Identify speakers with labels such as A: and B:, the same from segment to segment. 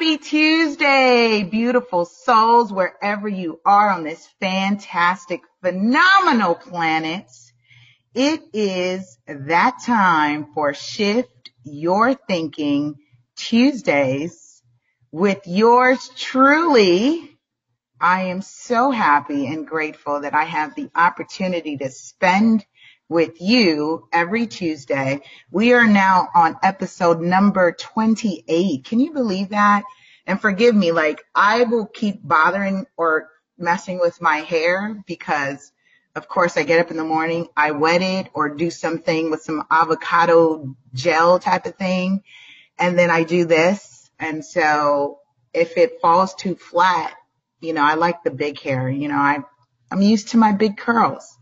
A: Happy Tuesday, beautiful souls, wherever you are on this fantastic, phenomenal planet. It is that time for Shift Your Thinking Tuesdays with yours truly. I am so happy and grateful that I have the opportunity to spend with you every Tuesday. We are now on episode number 28. Can you believe that? And forgive me, like I will keep bothering or messing with my hair because of course I get up in the morning, I wet it or do something with some avocado gel type of thing. And then I do this. And so if it falls too flat, you know, I like the big hair, you know, I, I'm used to my big curls.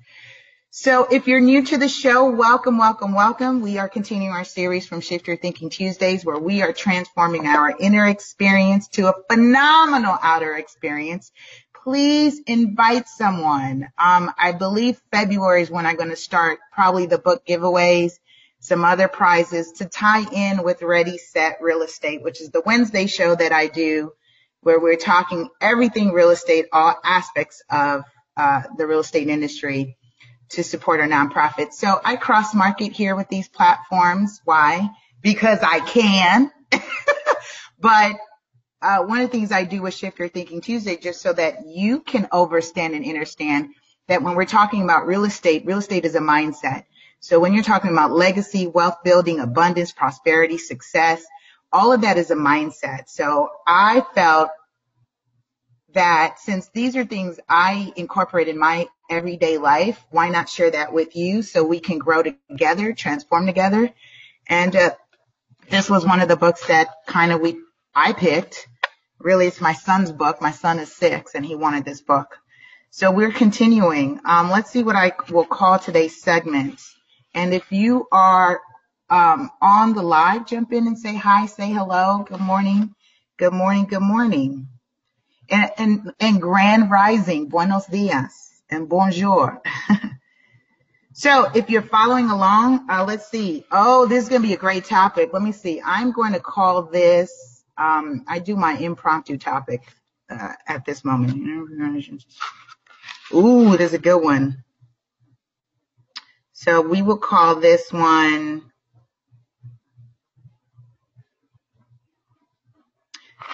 A: So if you're new to the show, welcome, welcome, welcome. We are continuing our series from Shift Your Thinking Tuesdays where we are transforming our inner experience to a phenomenal outer experience. Please invite someone. Um, I believe February is when I'm going to start probably the book giveaways, some other prizes to tie in with Ready Set Real Estate, which is the Wednesday show that I do where we're talking everything real estate, all aspects of uh, the real estate industry to support our nonprofit. So I cross market here with these platforms. Why? Because I can. but uh, one of the things I do with Shift Your Thinking Tuesday, just so that you can overstand and understand that when we're talking about real estate, real estate is a mindset. So when you're talking about legacy, wealth building, abundance, prosperity, success, all of that is a mindset. So I felt that since these are things I incorporate in my everyday life, why not share that with you so we can grow together, transform together? And uh, this was one of the books that kind of we I picked. Really, it's my son's book. My son is six, and he wanted this book. So we're continuing. Um, let's see what I will call today's segment. And if you are um, on the live, jump in and say hi, say hello, good morning, good morning, good morning and, and, and grand rising, buenos dias and bonjour. so if you're following along, uh, let's see. Oh, this is going to be a great topic. Let me see. I'm going to call this, um, I do my impromptu topic uh, at this moment. Ooh, there's a good one. So we will call this one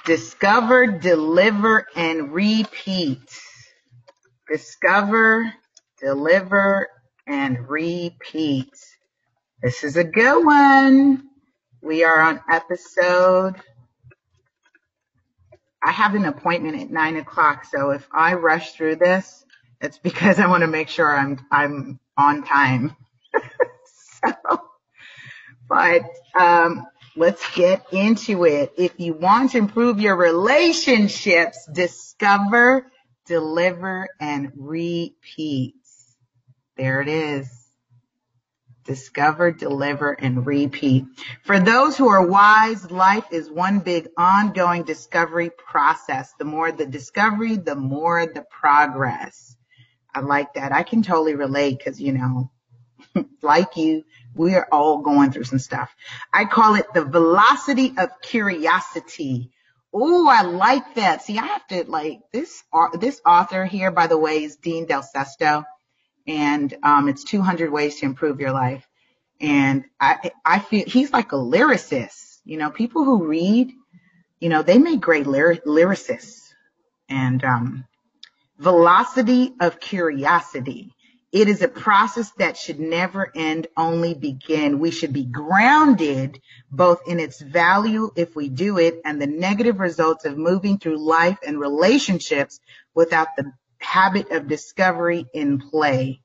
A: Discover, deliver, and repeat. Discover, deliver, and repeat. This is a good one. We are on episode. I have an appointment at nine o'clock, so if I rush through this, it's because I want to make sure I'm I'm on time. so, but um, Let's get into it. If you want to improve your relationships, discover, deliver, and repeat. There it is. Discover, deliver, and repeat. For those who are wise, life is one big ongoing discovery process. The more the discovery, the more the progress. I like that. I can totally relate because, you know, like you, we are all going through some stuff. I call it the velocity of curiosity. Oh, I like that. See, I have to like this, this author here, by the way, is Dean Del Sesto and, um, it's 200 ways to improve your life. And I, I feel he's like a lyricist, you know, people who read, you know, they make great lyric, lyricists and, um, velocity of curiosity. It is a process that should never end, only begin. We should be grounded both in its value if we do it and the negative results of moving through life and relationships without the habit of discovery in play.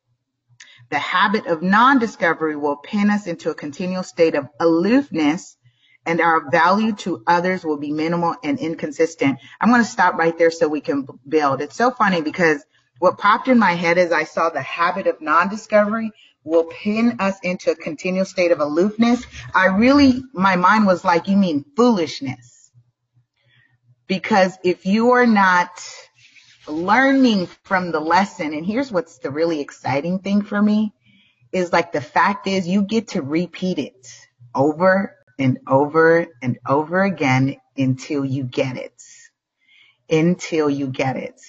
A: The habit of non-discovery will pin us into a continual state of aloofness and our value to others will be minimal and inconsistent. I'm going to stop right there so we can build. It's so funny because what popped in my head as I saw the habit of non-discovery will pin us into a continual state of aloofness. I really, my mind was like, you mean foolishness. Because if you are not learning from the lesson, and here's what's the really exciting thing for me, is like the fact is you get to repeat it over and over and over again until you get it. Until you get it.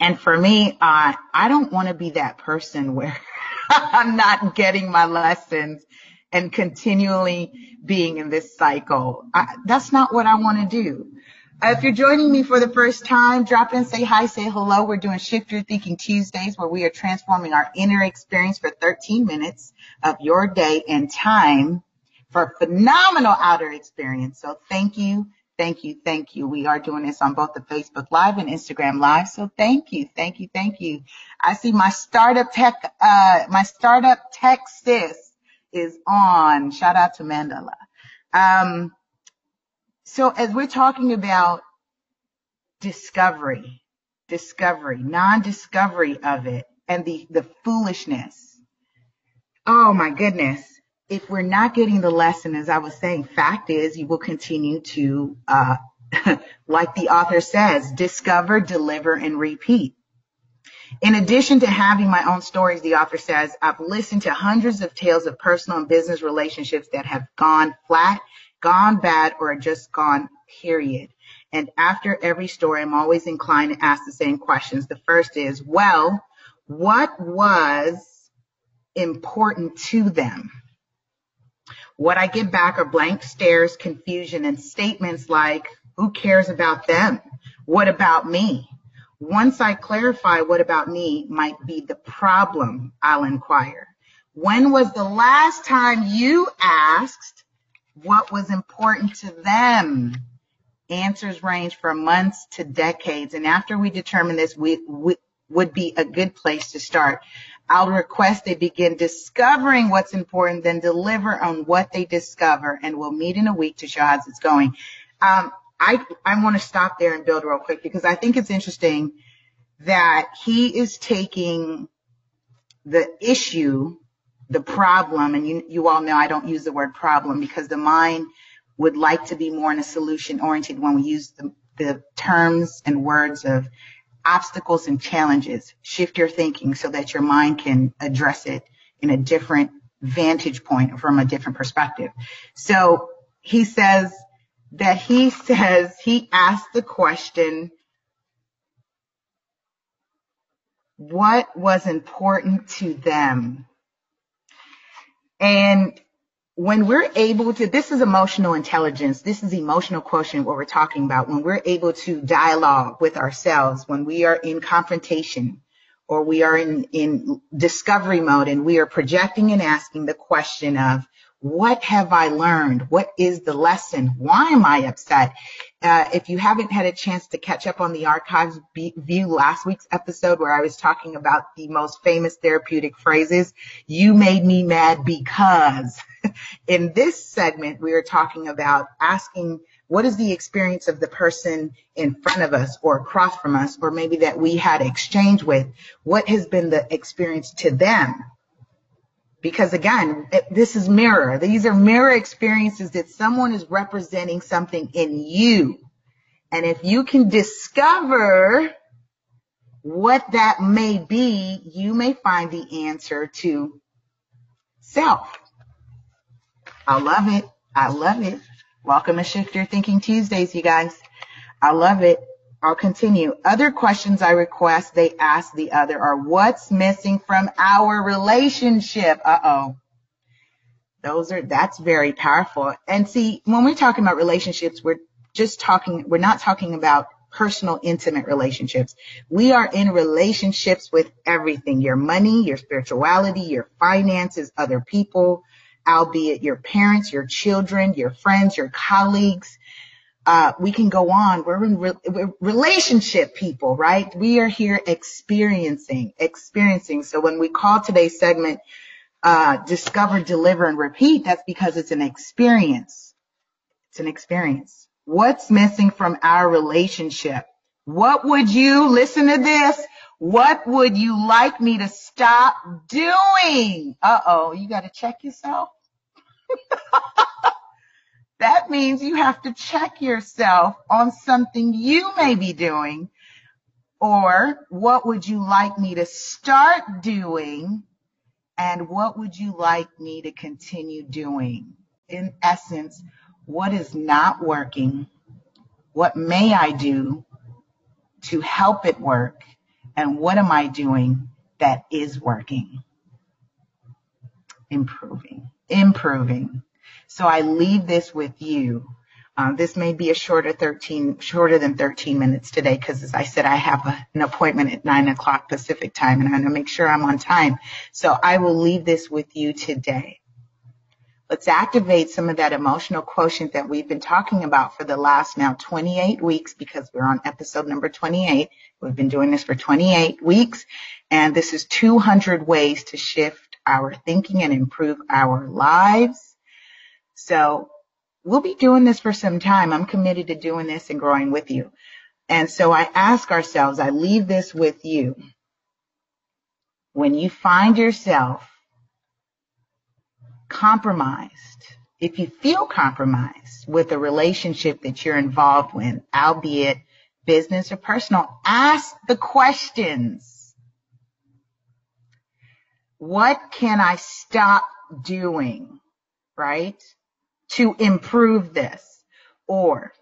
A: And for me, uh, I don't want to be that person where I'm not getting my lessons and continually being in this cycle. I, that's not what I want to do. Uh, if you're joining me for the first time, drop in, say hi, say hello. We're doing Shift Your Thinking Tuesdays where we are transforming our inner experience for 13 minutes of your day and time for phenomenal outer experience. So thank you, thank you, thank you. We are doing this on both the Facebook Live and Instagram Live. So thank you, thank you, thank you. I see my startup tech, uh, my startup tech sis is on. Shout out to Mandela. Um, so as we're talking about discovery, discovery, non-discovery of it and the, the foolishness. Oh my goodness. If we're not getting the lesson, as I was saying, fact is you will continue to, uh, like the author says, discover, deliver, and repeat. In addition to having my own stories, the author says, I've listened to hundreds of tales of personal and business relationships that have gone flat gone bad or just gone, period. And after every story, I'm always inclined to ask the same questions. The first is, well, what was important to them? What I get back are blank stares, confusion, and statements like, who cares about them? What about me? Once I clarify what about me might be the problem, I'll inquire. When was the last time you asked what was important to them. Answers range from months to decades. And after we determine this, we, we would be a good place to start. I'll request they begin discovering what's important, then deliver on what they discover, and we'll meet in a week to show how it's going. Um, I, I want to stop there and build real quick because I think it's interesting that he is taking the issue the problem, and you, you all know I don't use the word problem because the mind would like to be more in a solution oriented when we use the, the terms and words of obstacles and challenges. Shift your thinking so that your mind can address it in a different vantage point from a different perspective. So he says that he says he asked the question, what was important to them? And when we're able to, this is emotional intelligence. This is emotional quotient, what we're talking about. When we're able to dialogue with ourselves, when we are in confrontation or we are in, in discovery mode and we are projecting and asking the question of, what have I learned? What is the lesson? Why am I upset? Uh, if you haven't had a chance to catch up on the archives, be, view last week's episode where I was talking about the most famous therapeutic phrases. You made me mad because. In this segment, we are talking about asking what is the experience of the person in front of us or across from us, or maybe that we had exchange with? What has been the experience to them? because again, this is mirror. These are mirror experiences that someone is representing something in you. And if you can discover what that may be, you may find the answer to self. I love it. I love it. Welcome to Shift Your Thinking Tuesdays, you guys. I love it. I'll continue. Other questions I request they ask the other are what's missing from our relationship? Uh-oh. Those are, that's very powerful. And see, when we're talking about relationships, we're just talking, we're not talking about personal, intimate relationships. We are in relationships with everything, your money, your spirituality, your finances, other people, albeit your parents, your children, your friends, your colleagues, uh, we can go on. We're in re- we're relationship people, right? We are here experiencing, experiencing. So when we call today's segment, uh, discover, deliver, and repeat, that's because it's an experience. It's an experience. What's missing from our relationship? What would you, listen to this, what would you like me to stop doing? Uh oh, you got to check yourself. That means you have to check yourself on something you may be doing or what would you like me to start doing and what would you like me to continue doing? In essence, what is not working? What may I do to help it work? And what am I doing that is working? Improving, improving. So I leave this with you. Um, this may be a shorter 13, shorter than 13 minutes today because as I said, I have a, an appointment at nine o'clock Pacific time and I want to make sure I'm on time. So I will leave this with you today. Let's activate some of that emotional quotient that we've been talking about for the last now 28 weeks because we're on episode number 28. We've been doing this for 28 weeks and this is 200 ways to shift our thinking and improve our lives. So we'll be doing this for some time. I'm committed to doing this and growing with you. And so I ask ourselves, I leave this with you. When you find yourself compromised, if you feel compromised with a relationship that you're involved with, albeit business or personal, ask the questions. What can I stop doing? Right? To improve this? Or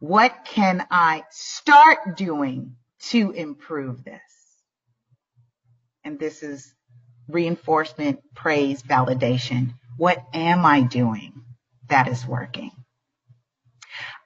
A: what can I start doing to improve this? And this is reinforcement, praise, validation. What am I doing that is working?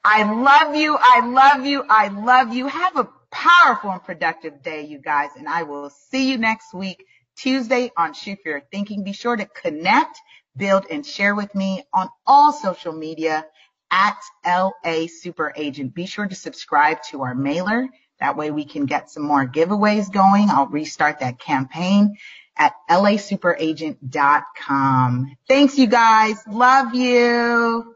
A: I love you. I love you. I love you. Have a powerful and productive day, you guys. And I will see you next week, Tuesday on Shift Your Thinking. Be sure to connect, build, and share with me on all social media at LA Super Agent. Be sure to subscribe to our mailer. That way we can get some more giveaways going. I'll restart that campaign at lasuperagent.com. Thanks, you guys. Love you.